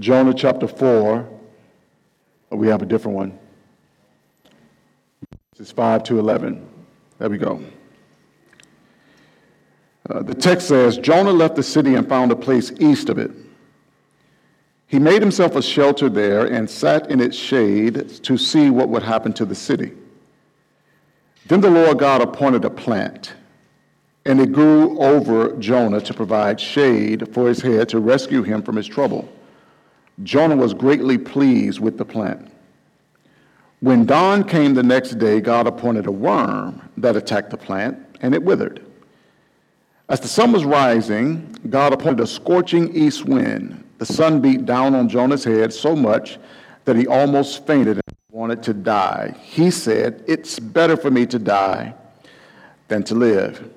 Jonah chapter 4. Oh, we have a different one. Is 5 to 11. There we go. Uh, the text says Jonah left the city and found a place east of it. He made himself a shelter there and sat in its shade to see what would happen to the city. Then the Lord God appointed a plant, and it grew over Jonah to provide shade for his head to rescue him from his trouble. Jonah was greatly pleased with the plant. When dawn came the next day, God appointed a worm that attacked the plant, and it withered. As the sun was rising, God appointed a scorching east wind. The sun beat down on Jonah's head so much that he almost fainted and wanted to die. He said, It's better for me to die than to live.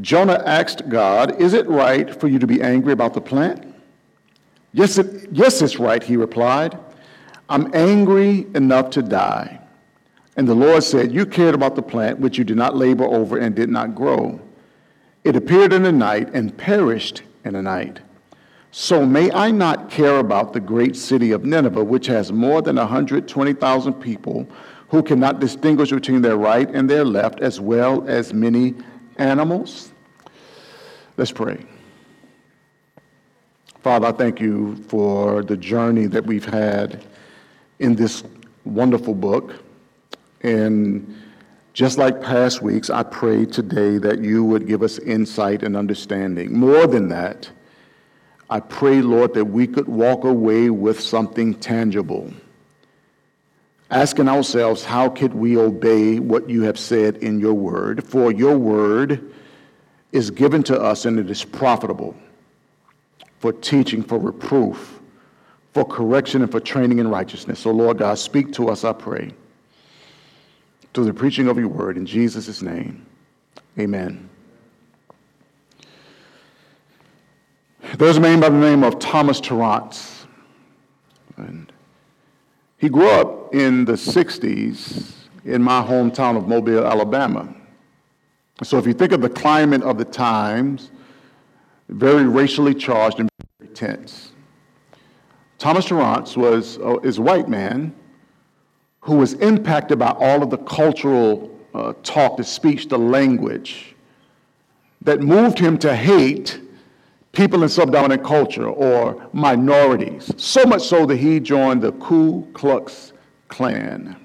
Jonah asked God, Is it right for you to be angry about the plant? Yes, it, yes, it's right, he replied. I'm angry enough to die. And the Lord said, You cared about the plant which you did not labor over and did not grow. It appeared in the night and perished in the night. So may I not care about the great city of Nineveh, which has more than 120,000 people who cannot distinguish between their right and their left, as well as many animals? Let's pray. Father, I thank you for the journey that we've had in this wonderful book. And just like past weeks, I pray today that you would give us insight and understanding. More than that, I pray, Lord, that we could walk away with something tangible. Asking ourselves, how could we obey what you have said in your word? For your word is given to us and it is profitable for teaching, for reproof, for correction, and for training in righteousness. So, Lord God, speak to us, I pray through the preaching of your word. In Jesus' name, amen. There's a man by the name of Thomas Tarrants. And he grew up in the 60s in my hometown of Mobile, Alabama. So if you think of the climate of the times, very racially charged and tense. Thomas Tarrants was uh, is a white man who was impacted by all of the cultural uh, talk, the speech, the language that moved him to hate people in subdominant culture or minorities, so much so that he joined the Ku Klux Klan.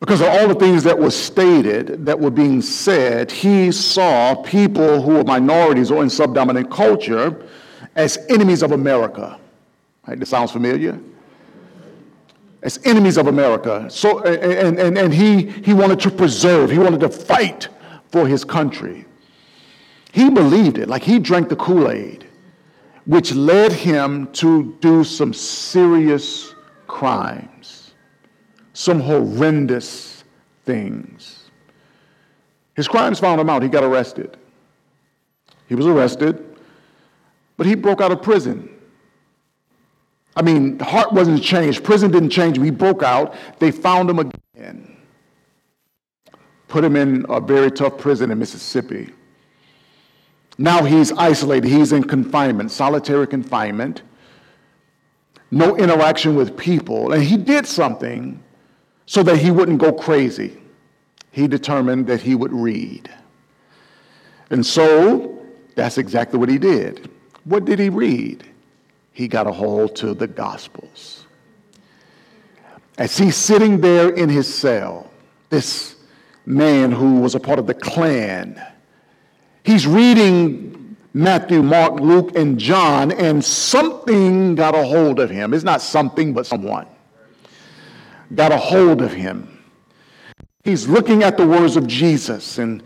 Because of all the things that were stated, that were being said, he saw people who were minorities or in subdominant culture as enemies of America. Right? This sounds familiar? as enemies of America. So, and, and, and he, he wanted to preserve, he wanted to fight for his country. He believed it, like he drank the Kool Aid, which led him to do some serious crimes, some horrendous things. His crimes found him out. He got arrested. He was arrested, but he broke out of prison. I mean, the heart wasn't changed. Prison didn't change him. He broke out. They found him again. Put him in a very tough prison in Mississippi. Now he's isolated. He's in confinement, solitary confinement. No interaction with people. And he did something so that he wouldn't go crazy. He determined that he would read. And so that's exactly what he did. What did he read? he got a hold to the Gospels. As he's sitting there in his cell, this man who was a part of the Klan, he's reading Matthew, Mark, Luke, and John, and something got a hold of him. It's not something, but someone got a hold of him. He's looking at the words of Jesus and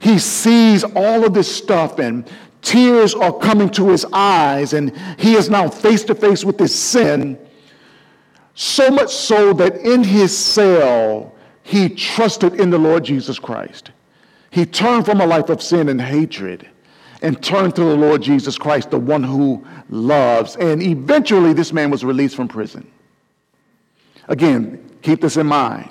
he sees all of this stuff and Tears are coming to his eyes, and he is now face to face with his sin. So much so that in his cell, he trusted in the Lord Jesus Christ. He turned from a life of sin and hatred and turned to the Lord Jesus Christ, the one who loves. And eventually, this man was released from prison. Again, keep this in mind.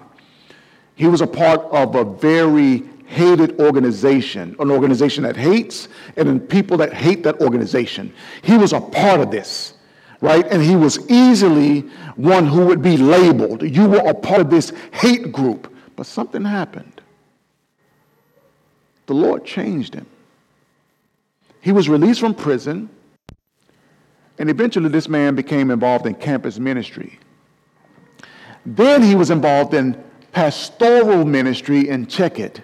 He was a part of a very hated organization, an organization that hates, and then people that hate that organization. He was a part of this, right? And he was easily one who would be labeled. You were a part of this hate group. But something happened. The Lord changed him. He was released from prison, and eventually this man became involved in campus ministry. Then he was involved in pastoral ministry in it.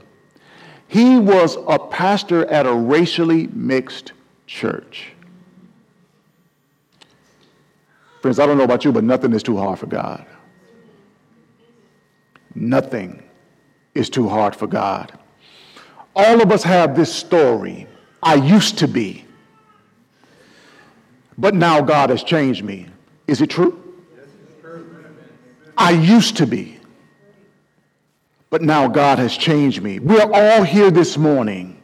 He was a pastor at a racially mixed church. Friends, I don't know about you, but nothing is too hard for God. Nothing is too hard for God. All of us have this story. I used to be, but now God has changed me. Is it true? I used to be, but now God has changed me. We're all here this morning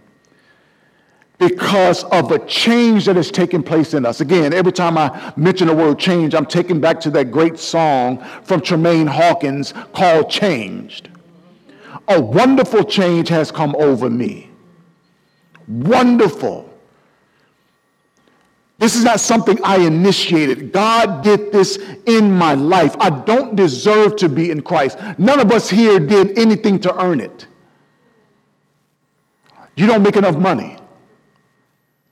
because of the change that has taken place in us. Again, every time I mention the word change, I'm taken back to that great song from Tramaine Hawkins called Changed. A wonderful change has come over me. Wonderful. This is not something I initiated. God did this in my life. I don't deserve to be in Christ. None of us here did anything to earn it. You don't make enough money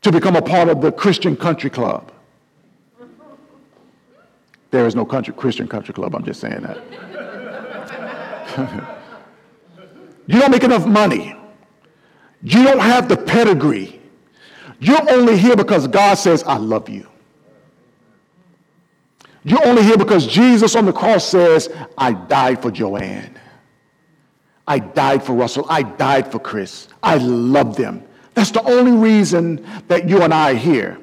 to become a part of the Christian country club. There is no country, Christian country club, I'm just saying that. you don't make enough money. You don't have the pedigree you're only here because God says, I love you. You're only here because Jesus on the cross says, I died for Joanne. I died for Russell. I died for Chris. I love them. That's the only reason that you and I are here.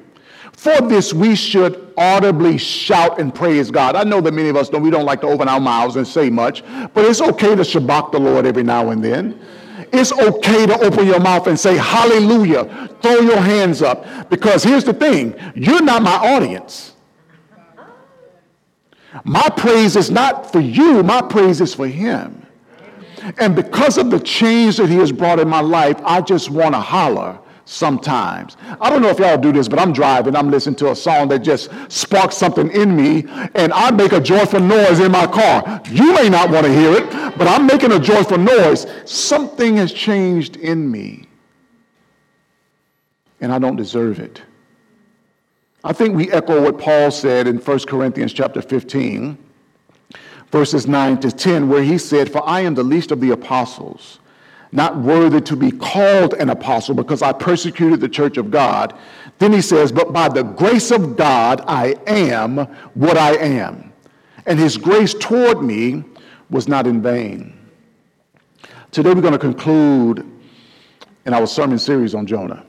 For this, we should audibly shout and praise God. I know that many of us don't, we don't like to open our mouths and say much, but it's okay to shabach the Lord every now and then. It's okay to open your mouth and say hallelujah. Throw your hands up. Because here's the thing you're not my audience. My praise is not for you, my praise is for him. And because of the change that he has brought in my life, I just want to holler sometimes. I don't know if y'all do this, but I'm driving, I'm listening to a song that just sparks something in me, and I make a joyful noise in my car. You may not want to hear it, but I'm making a joyful noise. Something has changed in me, and I don't deserve it. I think we echo what Paul said in 1 Corinthians chapter 15, verses 9 to 10, where he said, For I am the least of the apostles not worthy to be called an apostle because I persecuted the church of God. Then he says, But by the grace of God, I am what I am. And his grace toward me was not in vain. Today we're going to conclude in our sermon series on Jonah.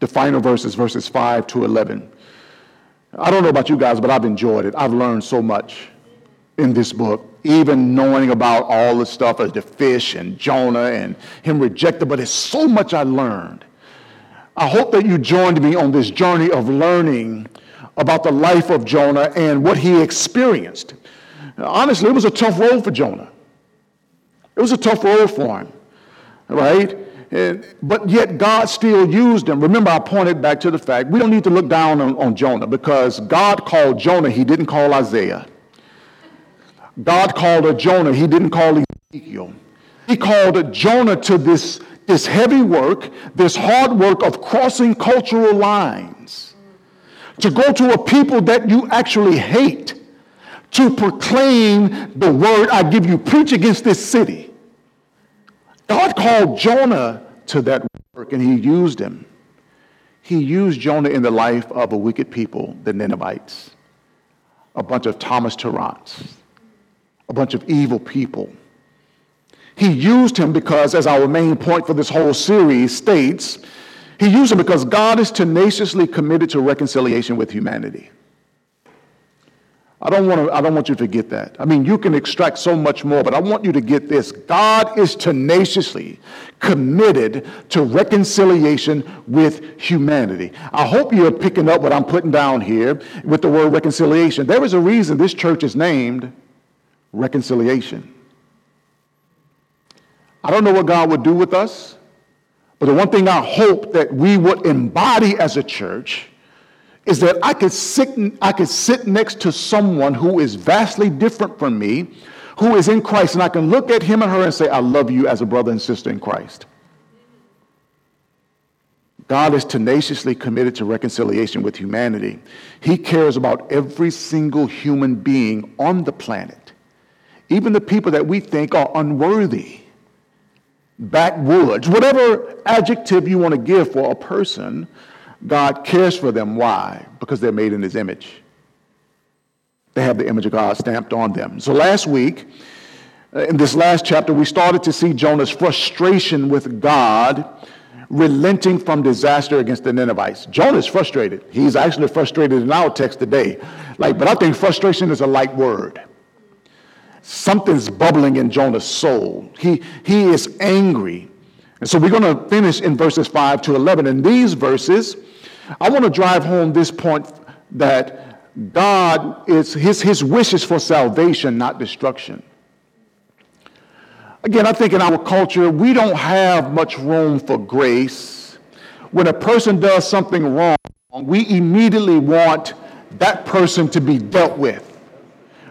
The final verses, verses 5 to 11. I don't know about you guys, but I've enjoyed it. I've learned so much in this book even knowing about all the stuff of the fish and Jonah and him rejected, but it's so much I learned. I hope that you joined me on this journey of learning about the life of Jonah and what he experienced. Honestly, it was a tough road for Jonah. It was a tough road for him, right? And, but yet God still used him. Remember, I pointed back to the fact we don't need to look down on, on Jonah because God called Jonah, he didn't call Isaiah. God called a Jonah. He didn't call Ezekiel. He called Jonah to this, this heavy work, this hard work of crossing cultural lines, to go to a people that you actually hate, to proclaim the word I give you, preach against this city. God called Jonah to that work and he used him. He used Jonah in the life of a wicked people, the Ninevites, a bunch of Thomas Tarrants a bunch of evil people. He used him because, as our main point for this whole series states, he used him because God is tenaciously committed to reconciliation with humanity. I don't, want to, I don't want you to forget that. I mean, you can extract so much more, but I want you to get this. God is tenaciously committed to reconciliation with humanity. I hope you're picking up what I'm putting down here with the word reconciliation. There is a reason this church is named reconciliation. I don't know what God would do with us, but the one thing I hope that we would embody as a church is that I could sit, I could sit next to someone who is vastly different from me, who is in Christ, and I can look at him and her and say, I love you as a brother and sister in Christ. God is tenaciously committed to reconciliation with humanity. He cares about every single human being on the planet, even the people that we think are unworthy, backwoods, whatever adjective you want to give for a person, God cares for them. Why? Because they're made in his image. They have the image of God stamped on them. So last week, uh, in this last chapter, we started to see Jonah's frustration with God relenting from disaster against the Ninevites. Jonah's frustrated. He's actually frustrated in our text today. Like, but I think frustration is a light word. Something's bubbling in Jonah's soul. He, he is angry. And so we're going to finish in verses 5 to 11. In these verses, I want to drive home this point that God is his, his wish is for salvation, not destruction. Again, I think in our culture, we don't have much room for grace. When a person does something wrong, we immediately want that person to be dealt with.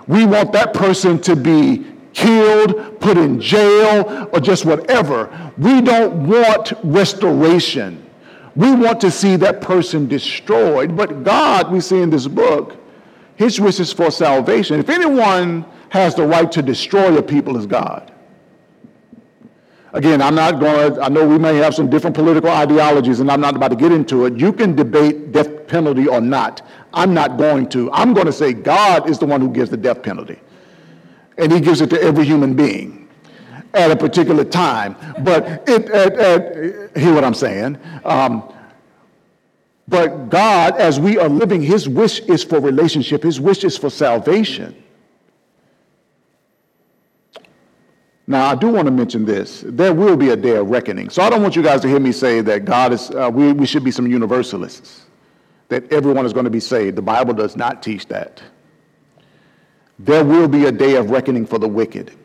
We want that person to be killed, put in jail, or just whatever. We don't want restoration. We want to see that person destroyed. But God, we see in this book, his wish is for salvation. If anyone has the right to destroy a people, is God. Again, I'm not going to, I know we may have some different political ideologies and I'm not about to get into it. You can debate death penalty or not. I'm not going to. I'm going to say God is the one who gives the death penalty. And he gives it to every human being at a particular time. But it, at, at, hear what I'm saying. Um, but God, as we are living, his wish is for relationship, his wish is for salvation. Now, I do want to mention this. There will be a day of reckoning. So I don't want you guys to hear me say that God is, uh, we, we should be some universalists, that everyone is going to be saved. The Bible does not teach that. There will be a day of reckoning for the wicked.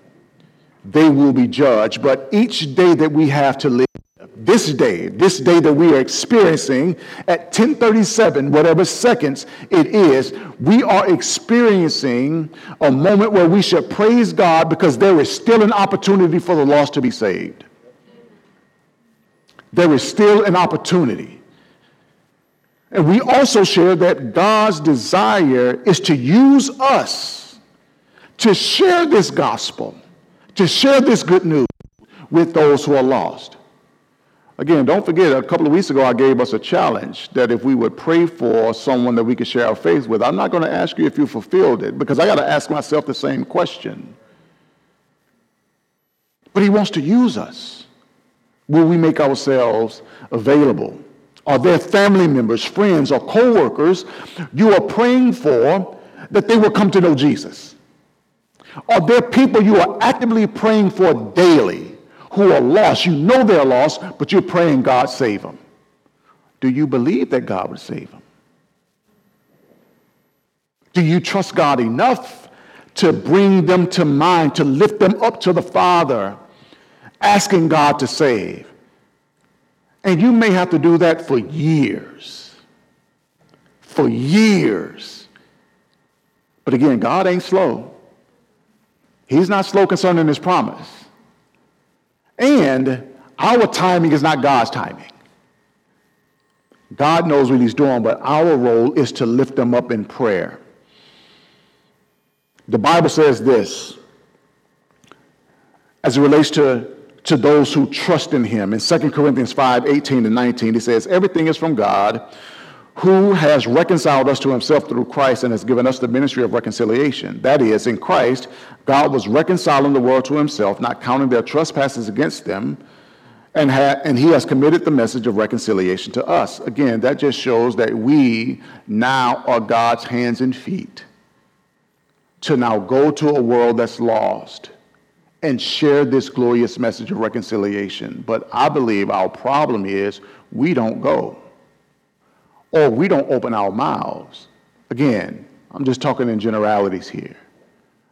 They will be judged. But each day that we have to live, this day, this day that we are experiencing at 1037, whatever seconds it is, we are experiencing a moment where we should praise God because there is still an opportunity for the lost to be saved. There is still an opportunity. And we also share that God's desire is to use us to share this gospel, to share this good news with those who are lost. Again, don't forget, a couple of weeks ago, I gave us a challenge that if we would pray for someone that we could share our faith with, I'm not going to ask you if you fulfilled it because I got to ask myself the same question. But He wants to use us. Will we make ourselves available? Are there family members, friends, or co workers you are praying for that they will come to know Jesus? Are there people you are actively praying for daily? Who are lost. You know they're lost, but you're praying God save them. Do you believe that God would save them? Do you trust God enough to bring them to mind, to lift them up to the Father, asking God to save? And you may have to do that for years. For years. But again, God ain't slow. He's not slow concerning his promise. And our timing is not God's timing. God knows what he's doing, but our role is to lift them up in prayer. The Bible says this as it relates to, to those who trust in him. In 2 Corinthians 5 18 and 19, it says, Everything is from God who has reconciled us to himself through Christ and has given us the ministry of reconciliation. That is, in Christ, God was reconciling the world to himself, not counting their trespasses against them, and, ha- and he has committed the message of reconciliation to us. Again, that just shows that we now are God's hands and feet to now go to a world that's lost and share this glorious message of reconciliation. But I believe our problem is we don't go or we don't open our mouths. Again, I'm just talking in generalities here.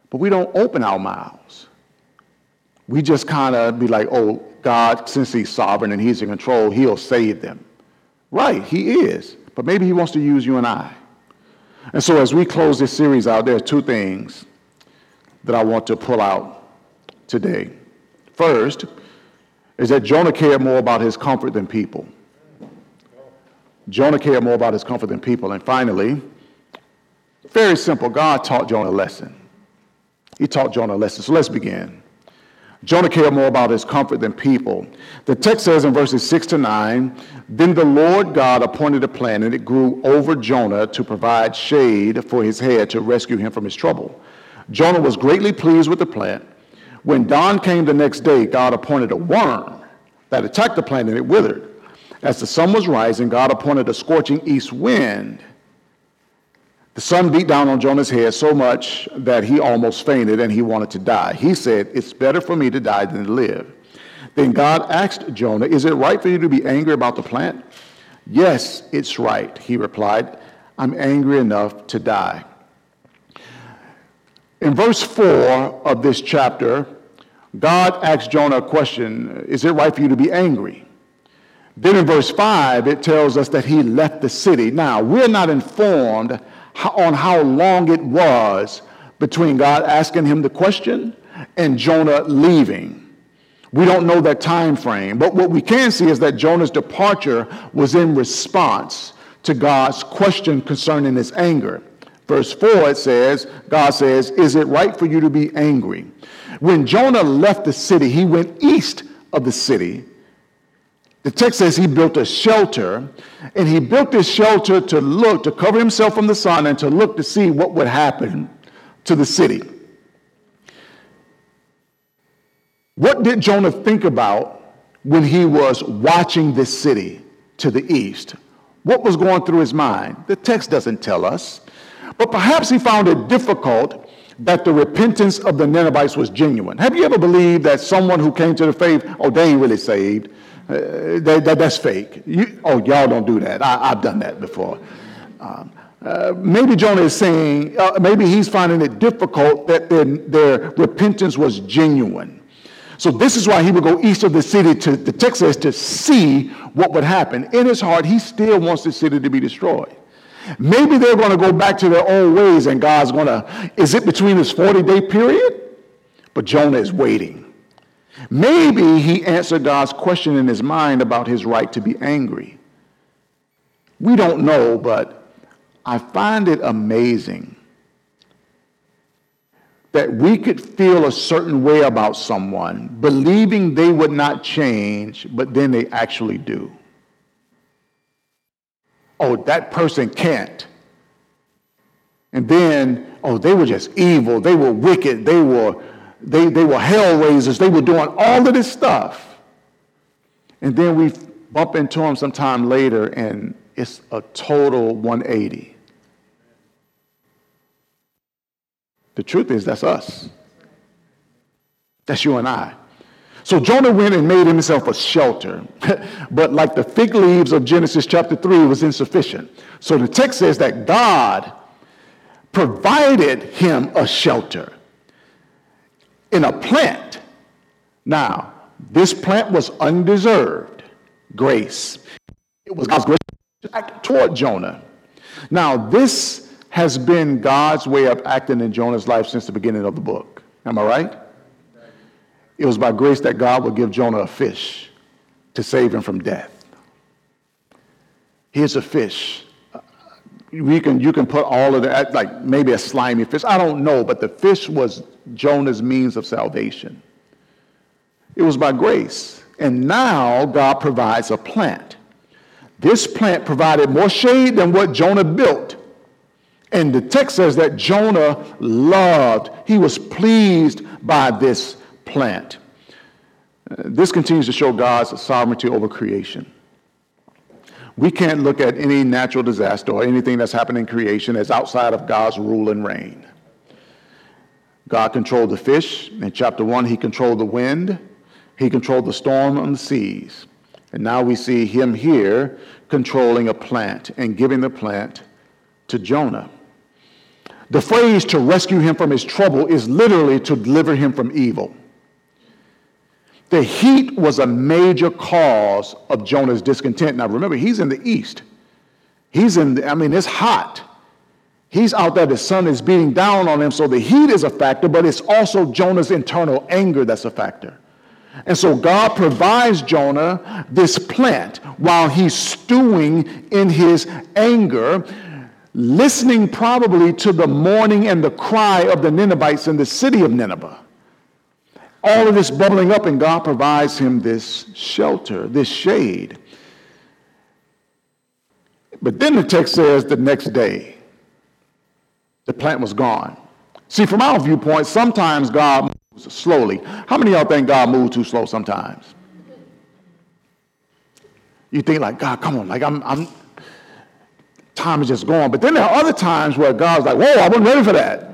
But we don't open our mouths. we just kind of be like, oh, God, since he's sovereign and he's in control, he'll save them. Right, he is. But maybe he wants to use you and I. And so as we close this series out, there are two things that I want to pull out today. First is that Jonah cared more about his comfort than people. Jonah cared more about his comfort than people. And finally, very simple, God taught Jonah a lesson. He taught Jonah a lesson. So let's begin. Jonah cared more about his comfort than people. The text says in verses 6 to 9 Then the Lord God appointed a plant, and it grew over Jonah to provide shade for his head to rescue him from his trouble. Jonah was greatly pleased with the plant. When dawn came the next day, God appointed a worm that attacked the plant, and it withered. As the sun was rising, God appointed a scorching east wind the sun beat down on Jonah's head so much that he almost fainted and he wanted to die. He said, It's better for me to die than to live. Then God asked Jonah, Is it right for you to be angry about the plant? Yes, it's right, he replied. I'm angry enough to die. In verse 4 of this chapter, God asked Jonah a question Is it right for you to be angry? Then in verse 5, it tells us that he left the city. Now, we're not informed on how long it was between God asking him the question and Jonah leaving. We don't know that time frame, but what we can see is that Jonah's departure was in response to God's question concerning his anger. Verse 4 it says, God says, Is it right for you to be angry? When Jonah left the city, he went east of the city the text says he built a shelter, and he built this shelter to look, to cover himself from the sun, and to look to see what would happen to the city. What did Jonah think about when he was watching this city to the east? What was going through his mind? The text doesn't tell us. But perhaps he found it difficult that the repentance of the Ninevites was genuine. Have you ever believed that someone who came to the faith, oh, they ain't really saved? Uh, that, that, that's fake. You, oh, y'all don't do that. I, have done that before. Um, uh, maybe Jonah is saying, uh, maybe he's finding it difficult that their, their repentance was genuine. So this is why he would go east of the city to the Texas to see what would happen. In his heart, he still wants the city to be destroyed. Maybe they're going to go back to their own ways and God's going to, is it between this 40 day period? But Jonah is waiting. Maybe he answered God's question in his mind about his right to be angry. We don't know, but I find it amazing that we could feel a certain way about someone, believing they would not change, but then they actually do. Oh, that person can't. And then, oh, they were just evil. They were wicked. They were they, they were hell raisers. They were doing all of this stuff. And then we bump into them sometime later, and it's a total 180. The truth is, that's us. That's you and I. So Jonah went and made himself a shelter, but like the fig leaves of Genesis chapter 3 was insufficient. So the text says that God provided him a shelter in a plant. Now, this plant was undeserved grace. It was God's grace toward Jonah. Now, this has been God's way of acting in Jonah's life since the beginning of the book. Am I right? It was by grace that God would give Jonah a fish to save him from death. Here's a fish. You can, you can put all of that, like maybe a slimy fish. I don't know, but the fish was Jonah's means of salvation. It was by grace. And now God provides a plant. This plant provided more shade than what Jonah built. And the text says that Jonah loved, he was pleased by this plant. Uh, this continues to show God's sovereignty over creation. We can't look at any natural disaster or anything that's happened in creation as outside of God's rule and reign. God controlled the fish. In chapter 1, he controlled the wind. He controlled the storm on the seas. And now we see him here controlling a plant and giving the plant to Jonah. The phrase to rescue him from his trouble is literally to deliver him from evil. The heat was a major cause of Jonah's discontent. Now remember, he's in the east. He's in, the, I mean, it's hot. He's out there, the sun is beating down on him, so the heat is a factor, but it's also Jonah's internal anger that's a factor. And so God provides Jonah this plant while he's stewing in his anger, listening probably to the mourning and the cry of the Ninevites in the city of Nineveh. All of this bubbling up, and God provides him this shelter, this shade. But then the text says the next day, the plant was gone. See, from our viewpoint, sometimes God moves slowly. How many of y'all think God moves too slow sometimes? You think like, God, come on, like I'm, I'm, time is just gone. But then there are other times where God's like, whoa, I wasn't ready for that.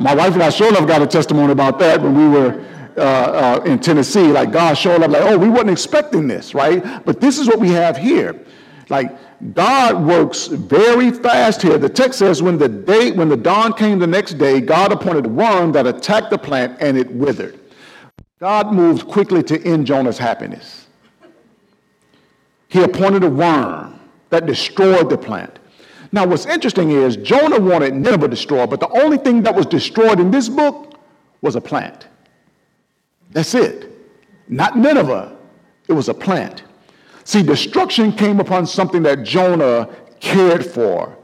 My wife and I sure enough got a testimony about that when we were uh, uh, in Tennessee. Like God showed up, like, oh, we wasn't expecting this, right? But this is what we have here. Like God works very fast here. The text says, when the day, when the dawn came the next day, God appointed one that attacked the plant and it withered. God moved quickly to end Jonah's happiness. He appointed a worm that destroyed the plant. Now, what's interesting is Jonah wanted Nineveh destroyed, but the only thing that was destroyed in this book was a plant. That's it. Not Nineveh, it was a plant. See, destruction came upon something that Jonah cared for,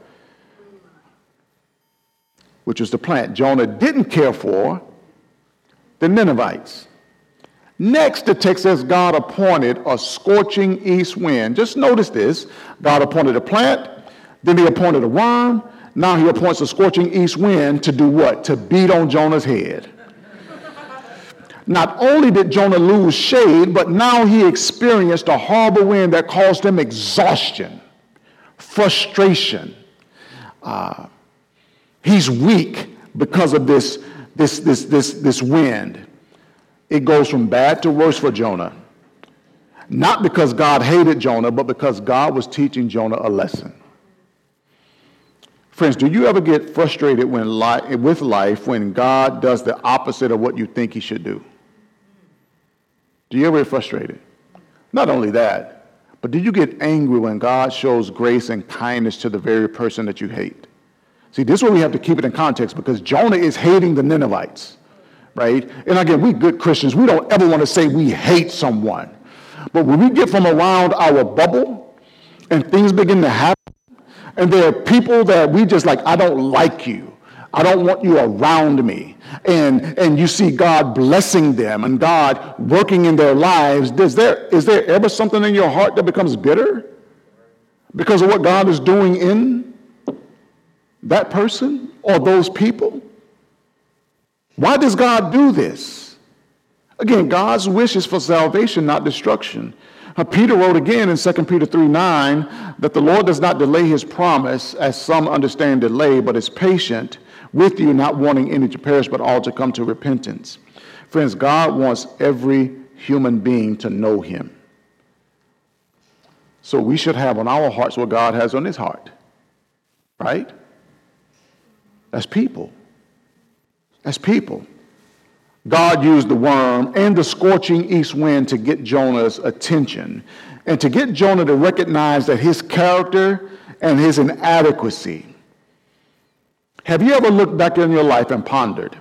which was the plant. Jonah didn't care for the Ninevites. Next, the text says God appointed a scorching east wind. Just notice this God appointed a plant, then he appointed a worm. Now he appoints a scorching east wind to do what? To beat on Jonah's head. Not only did Jonah lose shade, but now he experienced a horrible wind that caused him exhaustion, frustration. Uh, he's weak because of this, this, this, this, this wind. It goes from bad to worse for Jonah. Not because God hated Jonah, but because God was teaching Jonah a lesson. Friends, do you ever get frustrated when li- with life when God does the opposite of what you think he should do? Do you ever get frustrated? Not only that, but do you get angry when God shows grace and kindness to the very person that you hate? See, this is where we have to keep it in context because Jonah is hating the Ninevites, right? And again, we good Christians, we don't ever want to say we hate someone. But when we get from around our bubble and things begin to happen, and there are people that we just like, I don't like you. I don't want you around me. And, and you see God blessing them and God working in their lives. Is there, is there ever something in your heart that becomes bitter because of what God is doing in that person or those people? Why does God do this? Again, God's wish is for salvation, not destruction. Uh, Peter wrote again in 2 Peter 3 9 that the Lord does not delay his promise, as some understand delay, but is patient with you, not wanting any to perish, but all to come to repentance. Friends, God wants every human being to know him. So we should have on our hearts what God has on his heart. Right? That's people. That's people. God used the worm and the scorching east wind to get Jonah's attention and to get Jonah to recognize that his character and his inadequacy. Have you ever looked back in your life and pondered?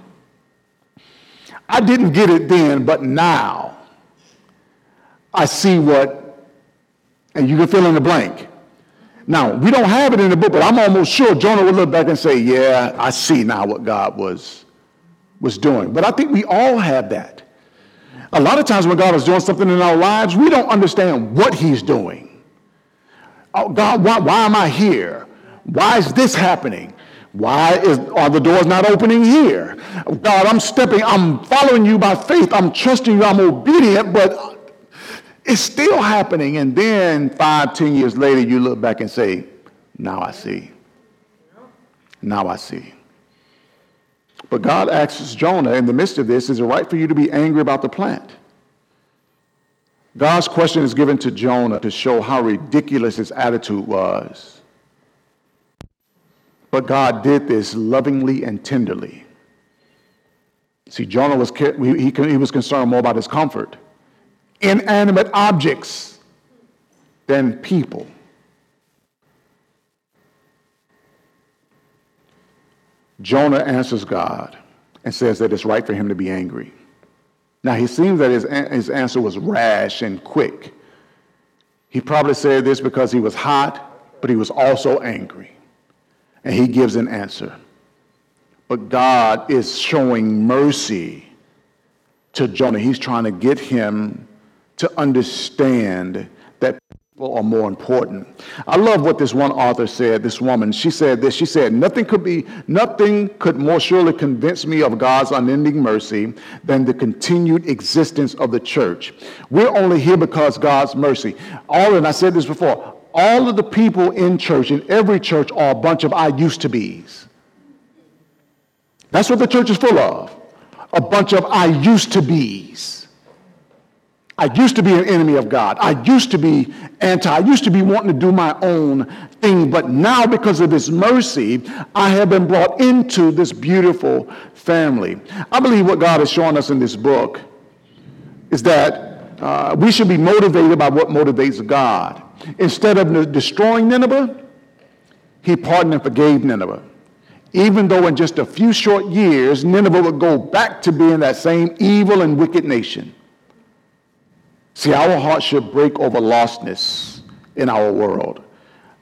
I didn't get it then, but now I see what, and you can fill in the blank. Now, we don't have it in the book, but I'm almost sure Jonah would look back and say, Yeah, I see now what God was was doing. But I think we all have that. A lot of times when God is doing something in our lives, we don't understand what he's doing. Oh, God, why, why am I here? Why is this happening? Why is, are the doors not opening here? God, I'm stepping, I'm following you by faith. I'm trusting you, I'm obedient, but it's still happening. And then five, ten years later, you look back and say, now I see. Now I see. But God asks Jonah in the midst of this, is it right for you to be angry about the plant? God's question is given to Jonah to show how ridiculous his attitude was. But God did this lovingly and tenderly. See, Jonah was, he, he was concerned more about his comfort inanimate objects than people. Jonah answers God and says that it's right for him to be angry. Now, he seems that his, his answer was rash and quick. He probably said this because he was hot, but he was also angry. And he gives an answer. But God is showing mercy to Jonah. He's trying to get him to understand that people are more important. I love what this one author said, this woman. She said this. She said, Nothing could be, nothing could more surely convince me of God's unending mercy than the continued existence of the church. We're only here because God's mercy. All, and I said this before, all of the people in church, in every church, are a bunch of I used to be's. That's what the church is full of. A bunch of I used to be's. I used to be an enemy of God. I used to be anti. I used to be wanting to do my own thing. But now, because of His mercy, I have been brought into this beautiful family. I believe what God has shown us in this book is that uh, we should be motivated by what motivates God. Instead of destroying Nineveh, He pardoned and forgave Nineveh. Even though in just a few short years, Nineveh would go back to being that same evil and wicked nation. See, our hearts should break over lostness in our world.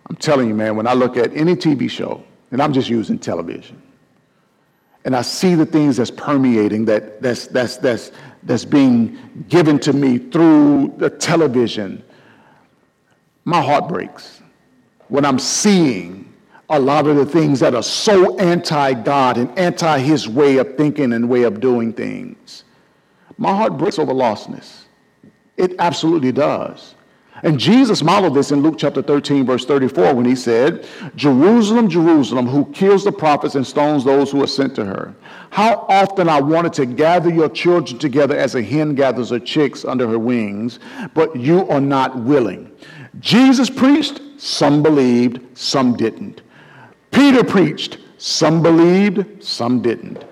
I'm telling you, man, when I look at any TV show, and I'm just using television, and I see the things that's permeating, that, that's, that's, that's, that's being given to me through the television, my heart breaks when I'm seeing a lot of the things that are so anti God and anti His way of thinking and way of doing things. My heart breaks over lostness. It absolutely does. And Jesus modeled this in Luke chapter 13, verse 34, when he said, Jerusalem, Jerusalem, who kills the prophets and stones those who are sent to her. How often I wanted to gather your children together as a hen gathers her chicks under her wings, but you are not willing. Jesus preached, some believed, some didn't. Peter preached, some believed, some didn't.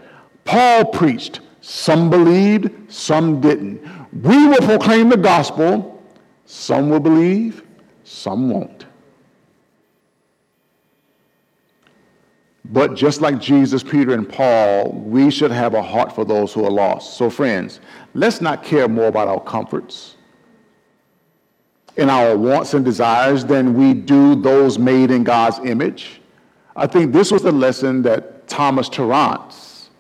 Paul preached, some believed, some didn't. We will proclaim the gospel. Some will believe, some won't. But just like Jesus, Peter, and Paul, we should have a heart for those who are lost. So, friends, let's not care more about our comforts and our wants and desires than we do those made in God's image. I think this was the lesson that Thomas Tarrants,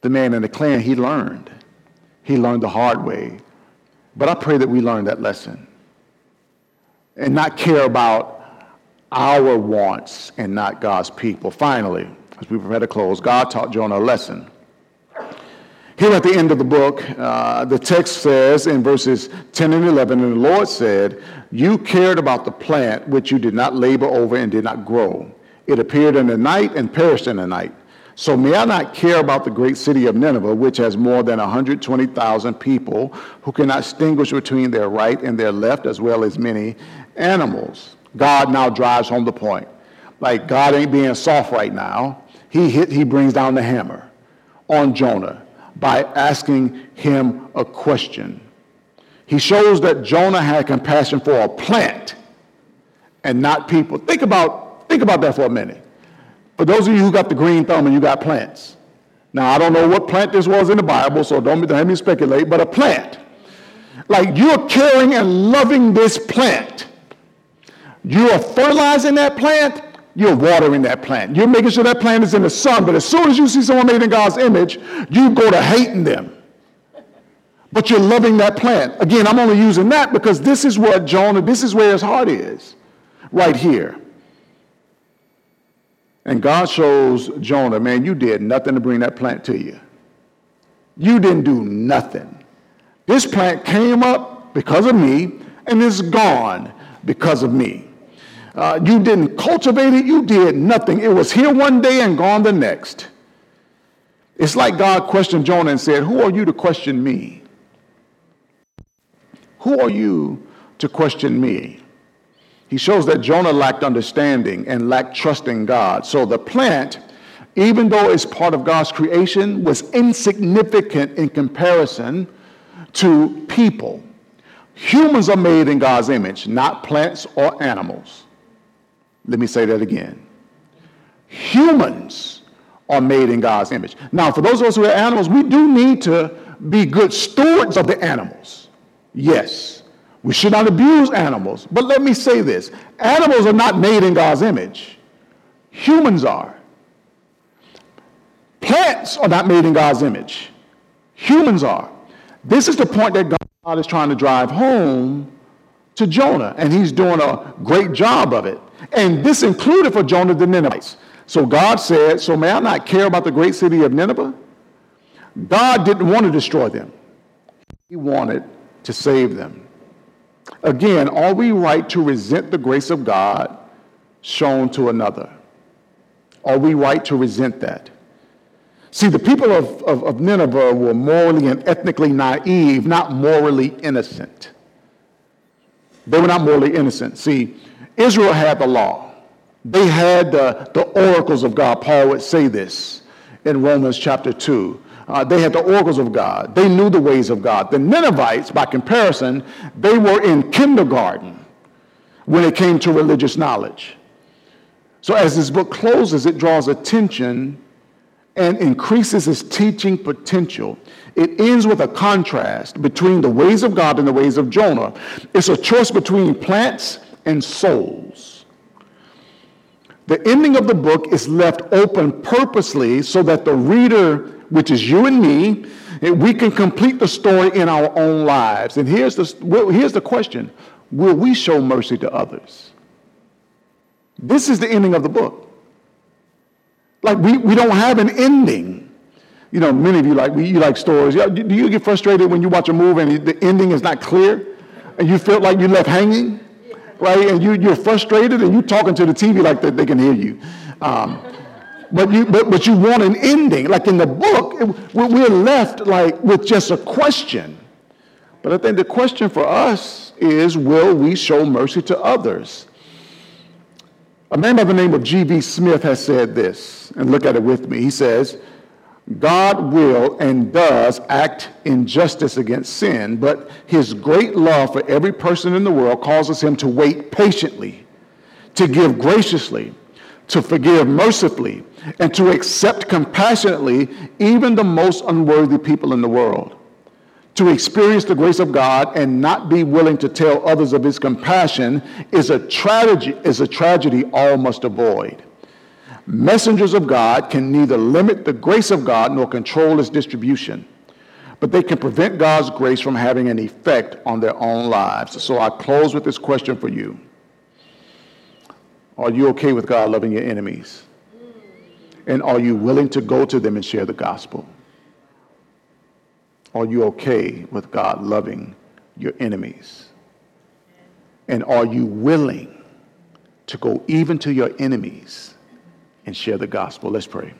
the man in the Klan, he learned. He learned the hard way. But I pray that we learn that lesson and not care about our wants and not God's people. Finally, as we prepare to close, God taught Jonah a lesson. Here at the end of the book, uh, the text says in verses 10 and 11, and the Lord said, You cared about the plant which you did not labor over and did not grow. It appeared in the night and perished in the night. So may I not care about the great city of Nineveh, which has more than 120,000 people who cannot distinguish between their right and their left, as well as many animals. God now drives home the point. Like God ain't being soft right now. He hit, he brings down the hammer on Jonah by asking him a question. He shows that Jonah had compassion for a plant and not people. Think about, think about that for a minute. For those of you who got the green thumb and you got plants. Now, I don't know what plant this was in the Bible, so don't, don't have me speculate, but a plant. Like you're caring and loving this plant. You are fertilizing that plant, you're watering that plant. You're making sure that plant is in the sun, but as soon as you see someone made in God's image, you go to hating them. But you're loving that plant. Again, I'm only using that because this is what Jonah, this is where his heart is, right here. And God shows Jonah, man, you did nothing to bring that plant to you. You didn't do nothing. This plant came up because of me and is gone because of me. Uh, you didn't cultivate it, you did nothing. It was here one day and gone the next. It's like God questioned Jonah and said, Who are you to question me? Who are you to question me? He shows that Jonah lacked understanding and lacked trust in God. So the plant, even though it's part of God's creation, was insignificant in comparison to people. Humans are made in God's image, not plants or animals. Let me say that again. Humans are made in God's image. Now, for those of us who are animals, we do need to be good stewards of the animals. Yes. We should not abuse animals. But let me say this animals are not made in God's image, humans are. Plants are not made in God's image, humans are. This is the point that God is trying to drive home to Jonah, and he's doing a great job of it. And this included for Jonah the Ninevites. So God said, So may I not care about the great city of Nineveh? God didn't want to destroy them, He wanted to save them. Again, are we right to resent the grace of God shown to another? Are we right to resent that? See, the people of, of, of, Nineveh were morally and ethnically naive, not morally innocent. They were not morally innocent. See, Israel had the law. They had the, the oracles of God. Paul would say this in Romans chapter 2. Uh, they had the oracles of God. They knew the ways of God. The Ninevites, by comparison, they were in kindergarten when it came to religious knowledge. So as this book closes, it draws attention and increases its teaching potential. It ends with a contrast between the ways of God and the ways of Jonah. It's a choice between plants and souls. The ending of the book is left open purposely so that the reader, which is you and me, eh, we can complete the story in our own lives. And here's the, here's the question Will we show mercy to others? This is the ending of the book. Like we, we don't have an ending. You know, many of you like you like stories. Do you get frustrated when you watch a movie and the ending is not clear, and you feel like you're left hanging, right? And you, you're frustrated and you're talking to the TV like they, they can hear you. Um, but you but, but you want an ending. Like in the book, we're left like with just a question. But I think the question for us is, will we show mercy to others? A man by the name of G.V. Smith has said this, and look at it with me. He says, God will and does act in justice against sin, but his great love for every person in the world causes him to wait patiently, to give graciously, to forgive mercifully, and to accept compassionately even the most unworthy people in the world to experience the grace of God and not be willing to tell others of his compassion is a tragedy, is a tragedy all must avoid. Messengers of God can neither limit the grace of God nor control its distribution, but they can prevent God's grace from having an effect on their own lives. So I close with this question for you. Are you okay with God loving your enemies? And are you willing to go to them and share the gospel? Are you okay with God loving your enemies? And are you willing to go even to your enemies and share the gospel? Let's pray.